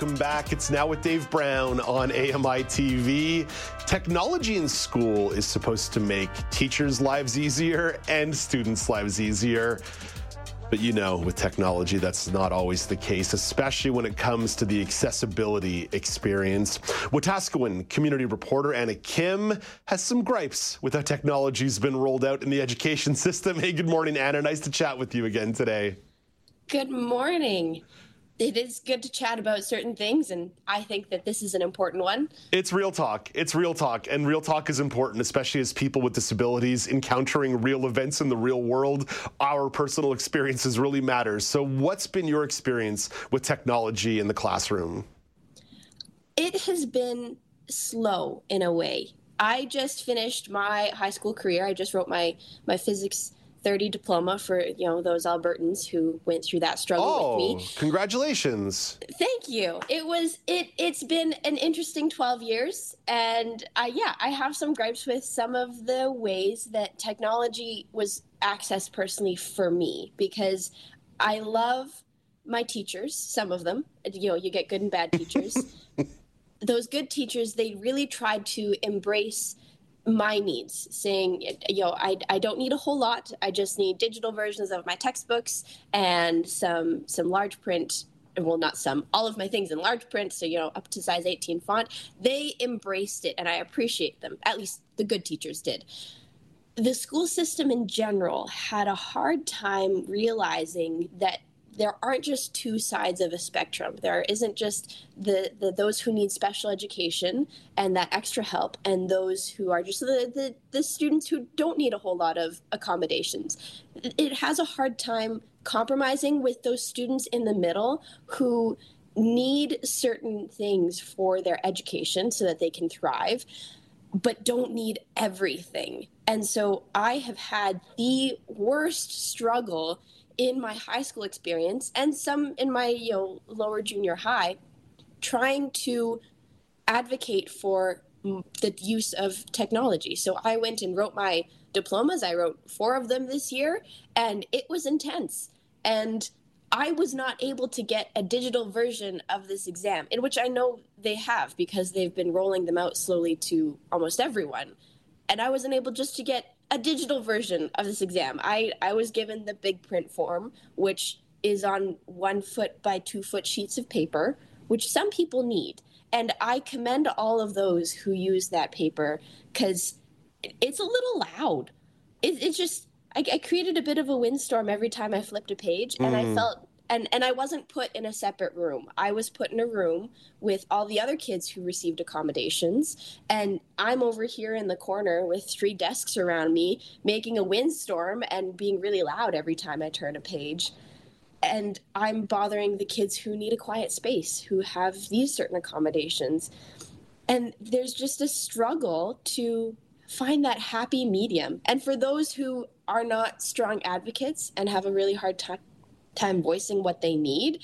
Welcome back. It's now with Dave Brown on AMI TV. Technology in school is supposed to make teachers' lives easier and students' lives easier. But you know, with technology, that's not always the case, especially when it comes to the accessibility experience. Wetaskiwin community reporter Anna Kim has some gripes with how technology's been rolled out in the education system. Hey, good morning, Anna. Nice to chat with you again today. Good morning it is good to chat about certain things, and I think that this is an important one. It's real talk. It's real talk, and real talk is important, especially as people with disabilities encountering real events in the real world. Our personal experiences really matters. So, what's been your experience with technology in the classroom? It has been slow in a way. I just finished my high school career. I just wrote my my physics 30 diploma for you know those albertans who went through that struggle oh, with me. Congratulations. Thank you. It was it it's been an interesting 12 years and uh, yeah i have some gripes with some of the ways that technology was accessed personally for me because i love my teachers some of them. You know you get good and bad teachers. Those good teachers they really tried to embrace my needs saying you know I, I don't need a whole lot. I just need digital versions of my textbooks and some some large print well not some all of my things in large print so you know up to size 18 font. They embraced it and i appreciate them at least the good teachers did. The school system in general had a hard time realizing that there aren't just two sides of a spectrum. There isn't just the, the those who need special education and that extra help, and those who are just the, the, the students who don't need a whole lot of accommodations. It has a hard time compromising with those students in the middle who need certain things for their education so that they can thrive but don't need everything. And so I have had the worst struggle in my high school experience and some in my you know lower junior high trying to advocate for the use of technology. So i went and wrote my diplomas. I wrote four of them this year and it was intense. And i was not able to get a digital version of this exam in which i know they have because they've been rolling them out slowly to almost everyone. And i wasn't able just to get a digital version of this exam. I, I was given the big print form, which is on one foot by two foot sheets of paper, which some people need. And I commend all of those who use that paper because it's a little loud. It, it's just, I, I, created a bit of a windstorm every time I flipped a page, and mm. I felt and and I wasn't put in a separate room. I was put in a room with all the other kids who received accommodations, and I'm over here in the corner with three desks around me, making a windstorm and being really loud every time I turn a page. And I'm bothering the kids who need a quiet space, who have these certain accommodations. And there's just a struggle to find that happy medium. And for those who are not strong advocates and have a really hard time time voicing what they need,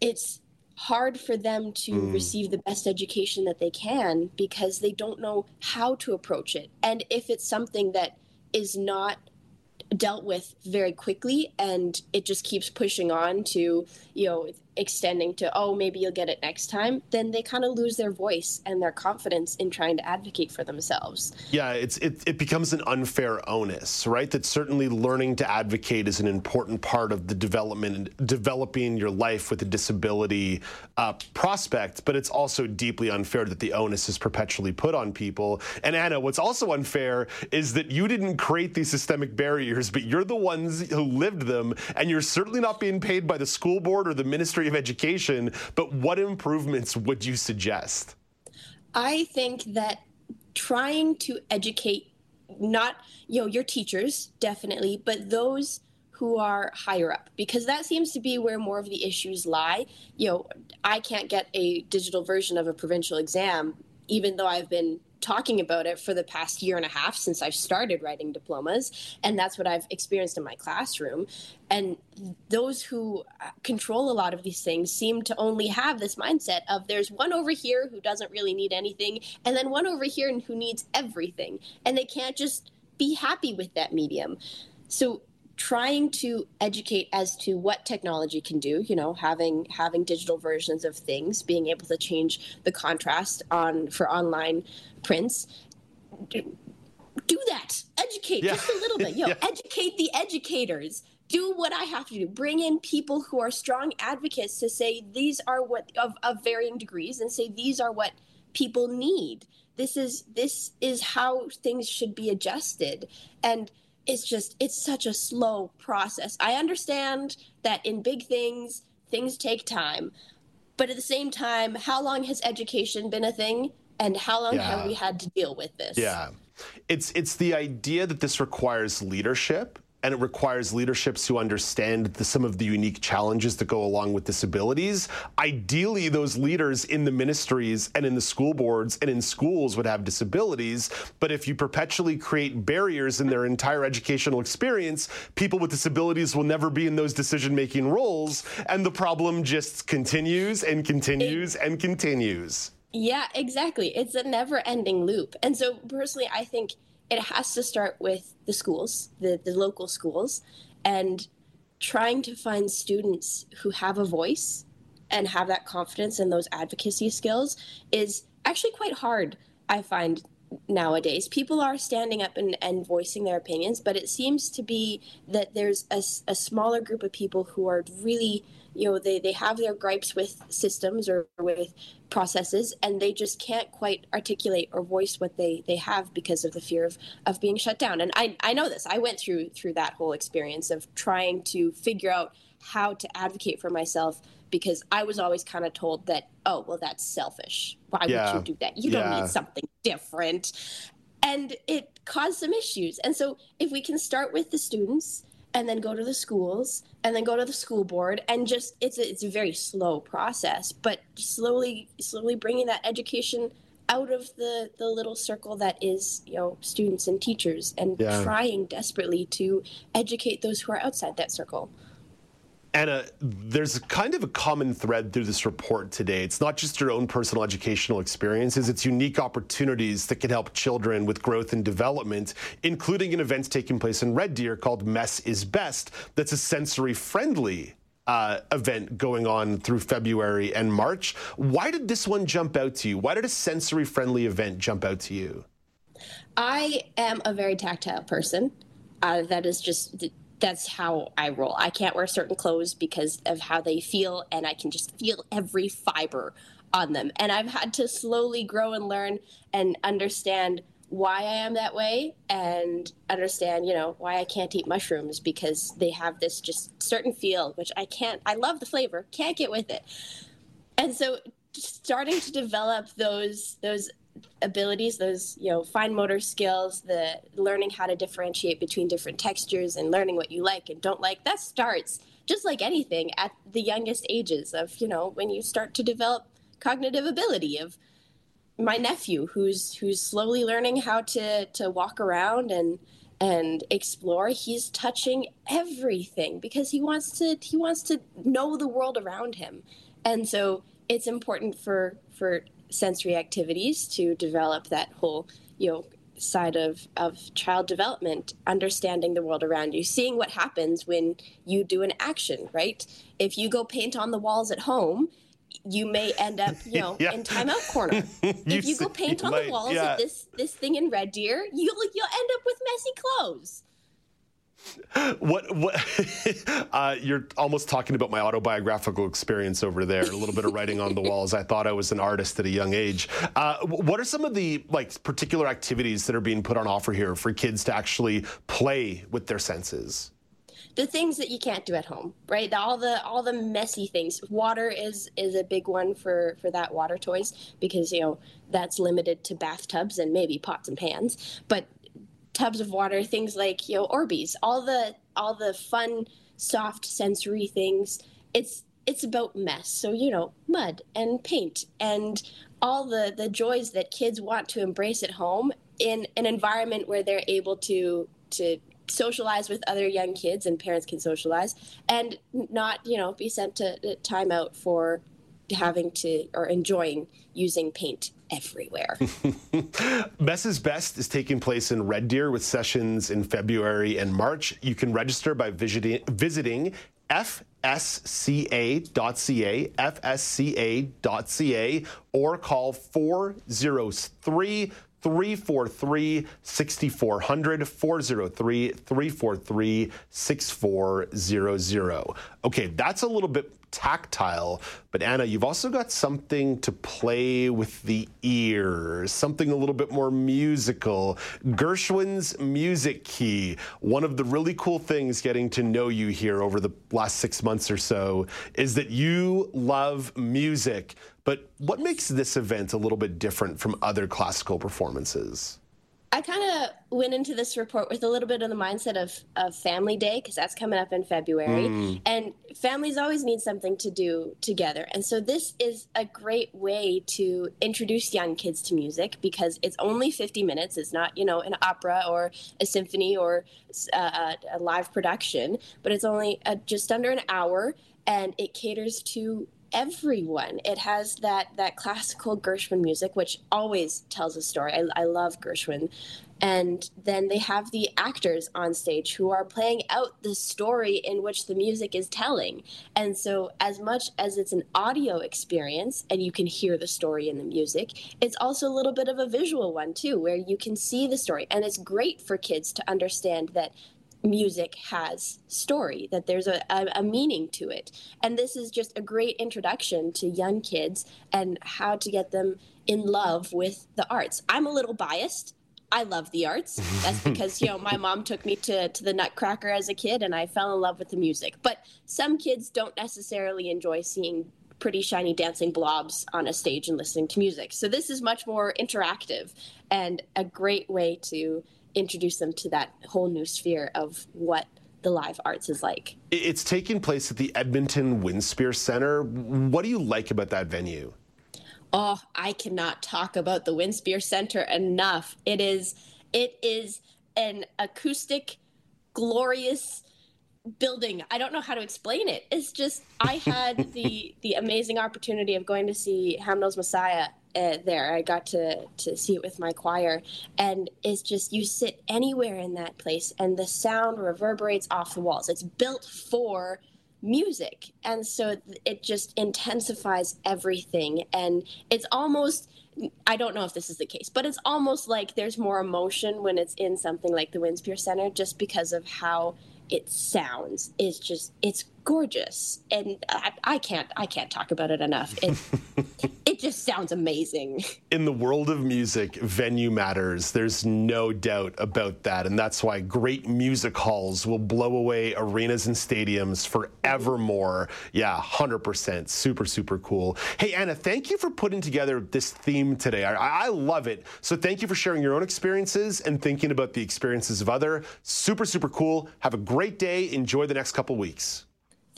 it's hard for them to mm. receive the best education that they can because they don't know how to approach it. And if it's something that is not dealt with very quickly and it just keeps pushing on to you know extending to oh maybe you'll get it next time then they kind of lose their voice and their confidence in trying to advocate for themselves. Yeah it's it, it becomes an unfair onus right? That certainly learning to advocate is an important part of the development developing your life with a disability uh, prospect but it's also deeply unfair that the onus is perpetually put on people. And anna what's also unfair is that you didn't create these systemic barriers but you're the ones who lived them and you're certainly not being paid by the school board or the ministry of Education, but what improvements would you suggest? I think that trying to educate not you know your teachers definitely, but those who are higher up because that seems to be where more of the issues lie. You know, I can't get a digital version of a provincial exam even though I've been talking about it for the past year and a half since I've started writing diplomas. And that's what I've experienced in my classroom. And those who uh, control a lot of these things seem to only have this mindset of there's one over here who doesn't really need anything, and then one over here who needs everything. And they can't just be happy with that medium. So trying to educate as to what technology can do you know having having digital versions of things being able to change the contrast on for online prints. Do that. Educate yeah. just a little bit. You know yeah. educate the educators. Do what i have to do. Bring in people who are strong advocates to say these are what of, of varying degrees and say these are what people need. This is this is how things should be adjusted. And it's just it's such a slow process. I understand that in big things things take time. But at the same time, how long has education been a thing and how long yeah. have we had to deal with this? Yeah. It's it's the idea that this requires leadership and it requires leaderships who understand the, some of the unique challenges that go along with disabilities. Ideally, those leaders in the ministries and in the school boards and in schools would have disabilities. But if you perpetually create barriers in their entire educational experience, people with disabilities will never be in those decision making roles. And the problem just continues and continues and continues. Yeah, exactly. It's a never ending loop. And so, personally, I think it has to start with the schools, the, the local schools, and trying to find students who have a voice and have that confidence and those advocacy skills is actually quite hard, I find nowadays. People are standing up and, and voicing their opinions, but it seems to be that there's a, a smaller group of people who are really you know they, they have their gripes with systems or with processes and they just can't quite articulate or voice what they they have because of the fear of of being shut down. And i i know this. I went through through that whole experience of trying to figure out how to advocate for myself because i was always kind of told that oh well that's selfish. Why yeah. would you do that? You don't need something different. And it caused some issues. And so if we can start with the students and then go to the schools and then go to the school board and just it's a, it's a very slow process but slowly slowly bringing that education out of the the little circle that is you know students and teachers and yeah. trying desperately to educate those who are outside that circle Anna, there's kind of a common thread through this report today. It's not just your own personal educational experiences, it's unique opportunities that can help children with growth and development, including an event taking place in Red Deer called Mess is Best, that's a sensory friendly uh, event going on through February and March. Why did this one jump out to you? Why did a sensory friendly event jump out to you? I am a very tactile person. Uh, that is just that's how I roll. I can't wear certain clothes because of how they feel, and I can just feel every fiber on them. And I've had to slowly grow and learn and understand why I am that way and understand, you know, why I can't eat mushrooms because they have this just certain feel, which I can't, I love the flavor, can't get with it. And so starting to develop those, those abilities, those you know fine motor skills, the learning how to differentiate between different textures and learning what you like and don't like, that starts just like anything at the youngest ages of you know when you start to develop cognitive ability of my nephew who's who's slowly learning how to to walk around and and explore. He's touching everything because he wants to he wants to know the world around him. And so it's important for for sensory activities to develop that whole, you know, side of, of child development, understanding the world around you, seeing what happens when you do an action, right? If you go paint on the walls at home, you may end up, you know, yeah. in timeout corner. if you go paint on might, the walls yeah. of this this thing in Red Deer, you'll you'll end up with messy clothes what what uh, you're almost talking about my autobiographical experience over there a little bit of writing on the walls. I thought i was an artist at a young age. Uh, what are some of the like particular activities that are being put on offer here for kids to actually play with their senses? The things that you can't do at home right? All the all the messy things. Water is is a big one for for that water toys because you know that's limited to bathtubs and maybe pots and pans. But tubs of water, things like you know Orbeez, all the all the fun, soft sensory things. It's it's about mess. So, you know, mud and paint and all the the joys that kids want to embrace at home in an environment where they're able to to socialize with other young kids and parents can socialize and not you know be sent to, to time out for having to or enjoying using paint everywhere. Mess is Best is taking place in Red Deer with sessions in February and March. You can register by visiting, visiting fsca.ca, fsca.ca, or call 403 343 6400 403 343 6400. Okay, that's a little bit tactile, but Anna, you've also got something to play with the ears, something a little bit more musical. Gershwin's Magic Key. One of the really cool things getting to know you here over the last six months or so is that you love music. But what makes this event a little bit different from other classical performances? I kind of went into this report with a little bit of the mindset of, of Family Day because that's coming up in February. Mm. And families always need something to do together. And so this is a great way to introduce young kids to music because it's only 50 minutes. It's not, you know, an opera or a symphony or uh, a live production, but it's only uh, just under an hour and it caters to everyone. It has that that classical Gershwin music, which always tells a story. I, I love Gershwin. And then they have the actors on stage who are playing out the story in which the music is telling. And so, as much as it's an audio experience and you can hear the story in the music, it's also a little bit of a visual one too, where you can see the story. And it's great for kids to understand that music has story, that there's a, a, a, meaning to it. And this is just a great introduction to young kids and how to get them in love with the arts. I'm a little biased. I love the arts. That's because, you know, my mom took me to, to the Nutcracker as a kid and I fell in love with the music. But some kids don't necessarily enjoy seeing pretty shiny dancing blobs on a stage and listening to music. So this is much more interactive and a great way to introduce them to that whole new sphere of what the live arts is like. It's taking place at the Edmonton Winspear Center. What do you like about that venue? Oh, I cannot talk about the Winspear Center enough. It is it is an acoustic glorious building. I don't know how to explain it. It's just I had the the amazing opportunity of going to see Handel's Messiah uh, there. I got to to see it with my choir, and it's just you sit anywhere in that place, and the sound reverberates off the walls. It's built for music, and so it just intensifies everything, and it's almost. I don't know if this is the case, but it's almost like there's more emotion when it's in something like the Winspear Center just because of how it sounds is just it's gorgeous. And I, I, can't i can't talk about it enough. It it just sounds amazing. In the world of music venue matters. There's no doubt about that. And that's why great music halls will blow away arenas and stadiums forevermore. Yeah 100% super super cool. Hey anna thank you for putting together this theme today. I, I love it. So thank you for sharing your own experiences and thinking about the experiences of other. Super super cool. Have a great day. Enjoy the next couple weeks.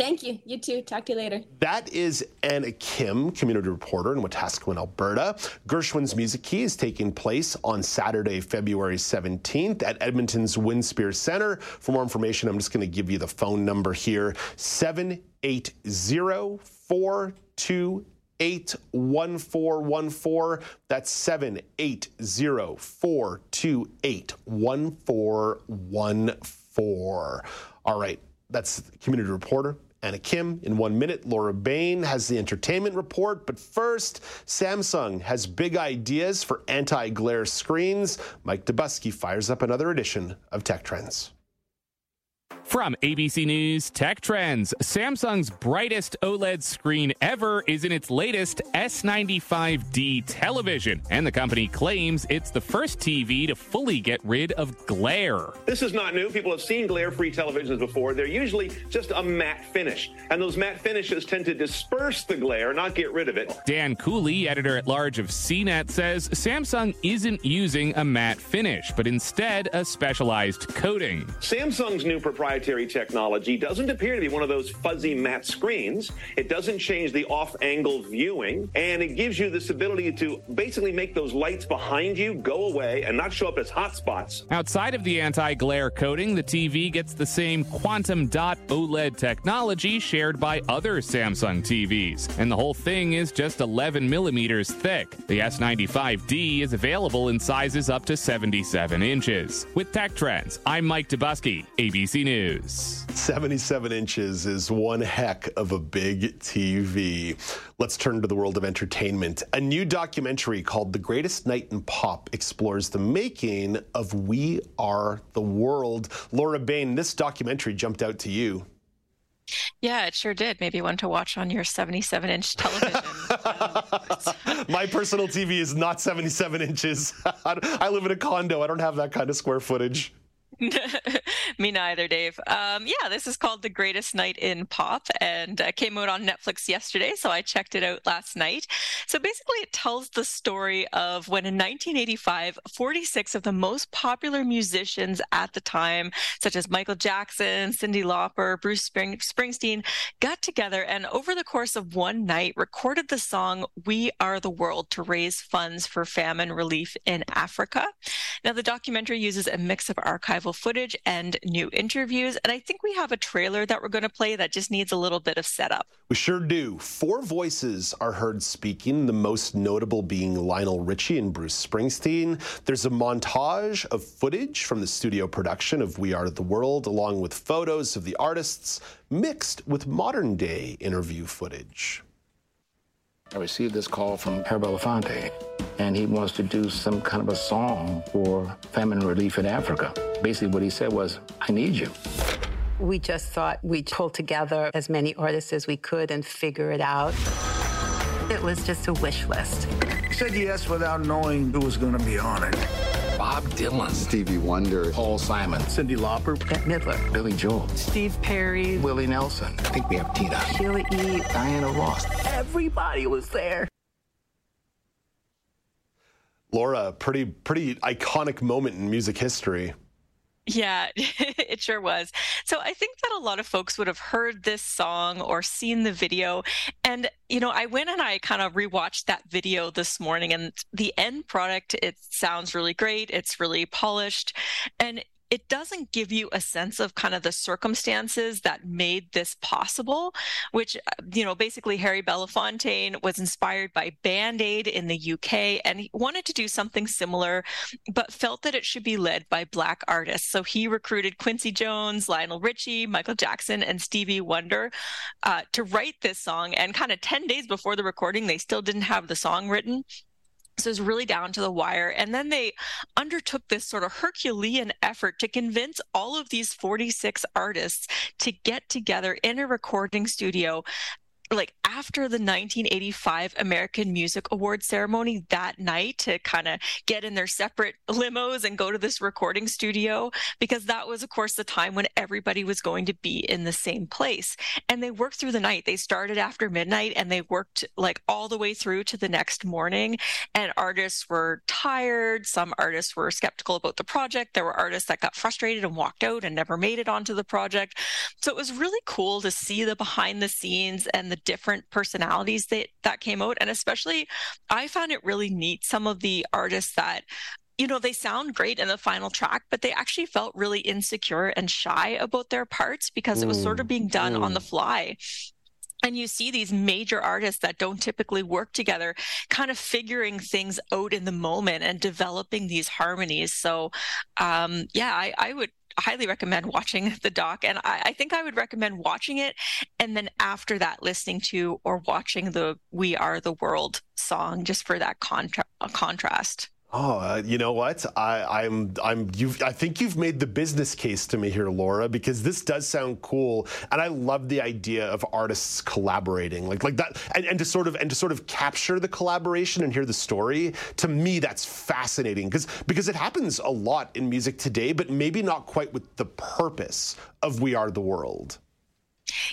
Thank you. You too. Talk to you later. That is Anna Kim, community reporter in Wetaskiwin, Alberta. Gershwin's Magic Key is taking place on Saturday, February 17th at Edmonton's Winspear Center. For more information, I'm just going to give you the phone number here 780 428 That's 780 428 1414 four. All right, that's community reporter Anna Kim. In one minute, Laura Bain has the entertainment report. But first, Samsung has big ideas for anti glare screens. Mike Dobuski fires up another edition of Tech Trends. From ABC News Tech Trends, Samsung's brightest OLED screen ever is in its latest S95D television, and the company claims it's the first TV to fully get rid of glare. This is not new. People have seen glare free televisions before. They're usually just a matte finish, and those matte finishes tend to disperse the glare, not get rid of it. Dan Cooley, editor at large of CNET, says Samsung isn't using a matte finish, but instead a specialized coating. Samsung's new proposal proprietary technology doesn't appear to be one of those fuzzy matte screens. It doesn't change the off angle viewing, and it gives you this ability to basically make those lights behind you go away and not show up as hot spots. Outside of the anti glare coating, the TV gets the same quantum dot OLED technology shared by other Samsung TVs, and the whole thing is just 11 millimeters thick. The S95D is available in sizes up to 77 inches. With Tech Trends, I'm Mike Dobuski, ABC News. 77 inches is one heck of a big TV. Let's turn to the world of entertainment. A new documentary called The Greatest Night in Pop explores the making of We Are the World. Laura Bain, this documentary jumped out to you. Yeah, it sure did. Maybe one to watch on your 77 inch television. My personal TV is not 77 inches. I live in a condo. I don't have that kind of square footage. Me neither, Dave. Um, yeah, this is called The Greatest Night in Pop and uh, came out on Netflix yesterday, so I checked it out last night. So basically, it tells the story of when in 1985, 46 of the most popular musicians at the time, such as Michael Jackson, Cyndi Lauper, Bruce Spring- Springsteen, got together and over the course of one night recorded the song We Are the World to raise funds for famine relief in Africa. Now, the documentary uses a mix of archival footage and new interviews. And I think we have a trailer that we're going to play that just needs a little bit of setup. We sure do. Four voices are heard speaking, the most notable being Lionel Richie and Bruce Springsteen. There's a montage of footage from the studio production of We Are the World, along with photos of the artists, mixed with modern day interview footage. I received this call from Harry Belafonte, and he wants to do some kind of a song for famine relief in Africa. Basically, what he said was, I need you. We just thought we'd pull together as many artists as we could and figure it out. It was just a wish list. He said yes without knowing who was going to be on it. Bob Dylan, Stevie Wonder, Paul Simon, Cyndi Lauper, Bette Midler, Billy Joel, Steve Perry, Willie Nelson. I think we have Tina, Sheila E. Diana Ross. Everybody was there. Laura, pretty pretty iconic moment in music history. Yeah, it sure was. So I think that a lot of folks would have heard this song or seen the video. And, you know, I went and I kind of rewatched that video this morning and the end product, it sounds really great. It's really polished. And it doesn't give you a sense of kind of the circumstances that made this possible, which, uh, you know, basically Harry Belafonte was inspired by Band Aid in the UK and he wanted to do something similar, but felt that it should be led by Black artists. So he recruited Quincy Jones, Lionel Richie, Michael Jackson, and Stevie Wonder uh, to write this song. And kind of 10 days before the recording, they still didn't have the song written. So it was really down to the wire. And then they undertook this sort of Herculean effort to convince all of these 46 artists to get together in a recording studio like after the 1985 American Music Awards ceremony that night to kind of get in their separate limos and go to this recording studio because that was of course the time when everybody was going to be in the same place. And they worked through the night. They started after midnight and they worked like all the way through to the next morning. And artists were tired. Some artists were skeptical about the project. There were artists that got frustrated and walked out and never made it onto the project. So it was really cool to see the behind the scenes and the different personalities that that came out and especially i found it really neat some of the artists that you know they sound great in the final track but they actually felt really insecure and shy about their parts because it was sort of being done mm. on the fly and you see these major artists that don't typically work together kind of figuring things out in the moment and developing these harmonies so um, yeah I, I, would highly recommend watching the doc. And I, I, think I would recommend watching it and then after that, listening to or watching the We Are the World song just for that contra- contrast. Oh, uh, you know what? I, I'm, I'm. You. I think you've made the business case to me here, Laura, because this does sound cool, and I love the idea of artists collaborating, like, like that, and, and to sort of, and to sort of capture the collaboration and hear the story. To me, that's fascinating because because it happens a lot in music today, but maybe not quite with the purpose of "We Are the World."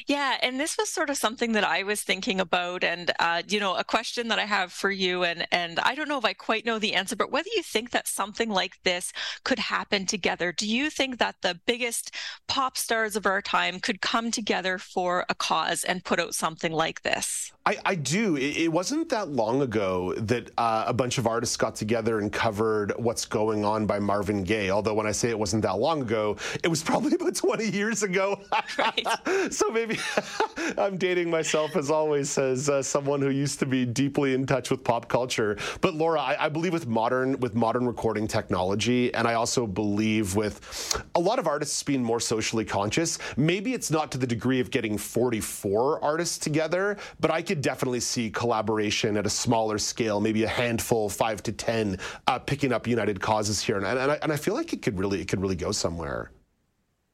Yeah, and this was sort of something that I was thinking about, and uh, you know, a question that I have for you, and and I don't know if I quite know the answer, but whether you think that something like this could happen together. Do you think that the biggest pop stars of our time could come together for a cause and put out something like this? I, I do. It, it, wasn't that long ago that uh, a bunch of artists got together and covered "What's Going On" by Marvin Gaye. Although when I say it wasn't that long ago, it was probably about 20 years ago. Right. so maybe I'm dating myself as always, as uh, someone who used to be deeply in touch with pop culture. But Laura, I, I believe with modern with modern recording technology, and I also believe with a lot of artists being more socially conscious. Maybe it's not to the degree of getting 44 artists together, but I could definitely see collaboration at a smaller scale, maybe a handful, five to ten, uh, picking up united causes here, and, and, I, and I feel like it could really it could really go somewhere.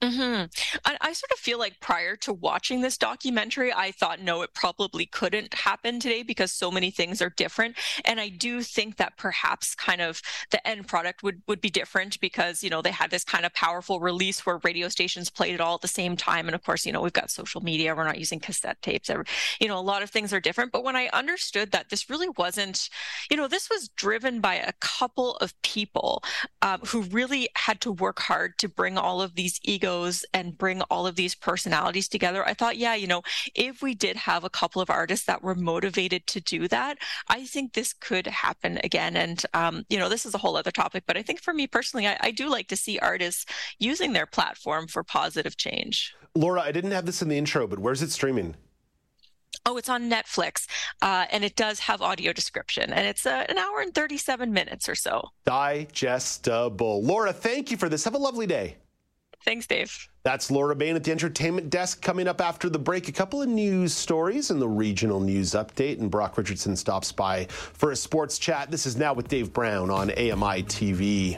Mm-hmm. I, I, sort of feel like prior to watching this documentary, I thought, no, it probably couldn't happen today because so many things are different. And I do think that perhaps kind of the end product would, would be different because, you know, they had this kind of powerful release where radio stations played it all at the same time. And of course, you know, we've got social media, we're not using cassette tapes, you know, a lot of things are different. But when I understood that this really wasn't, you know, this was driven by a couple of people um, who really had to work hard to bring all of these egos and bring all of these personalities together. I thought, yeah, you know, if we did have a couple of artists that were motivated to do that, I think this could happen again. And, um, you know, this is a whole other topic, but I think for me personally, I, I do like to see artists using their platform for positive change. Laura, I didn't have this in the intro, but where's it streaming? Oh, it's on Netflix, uh, and it does have audio description, and it's uh, an hour and 37 minutes or so. Digestible. Laura, thank you for this. Have a lovely day. Thanks, Dave. That's Laura Bain at the entertainment desk. Coming up after the break, a couple of news stories and the regional news update. And Brock Richardson stops by for a sports chat. This is now with Dave Brown on AMI TV.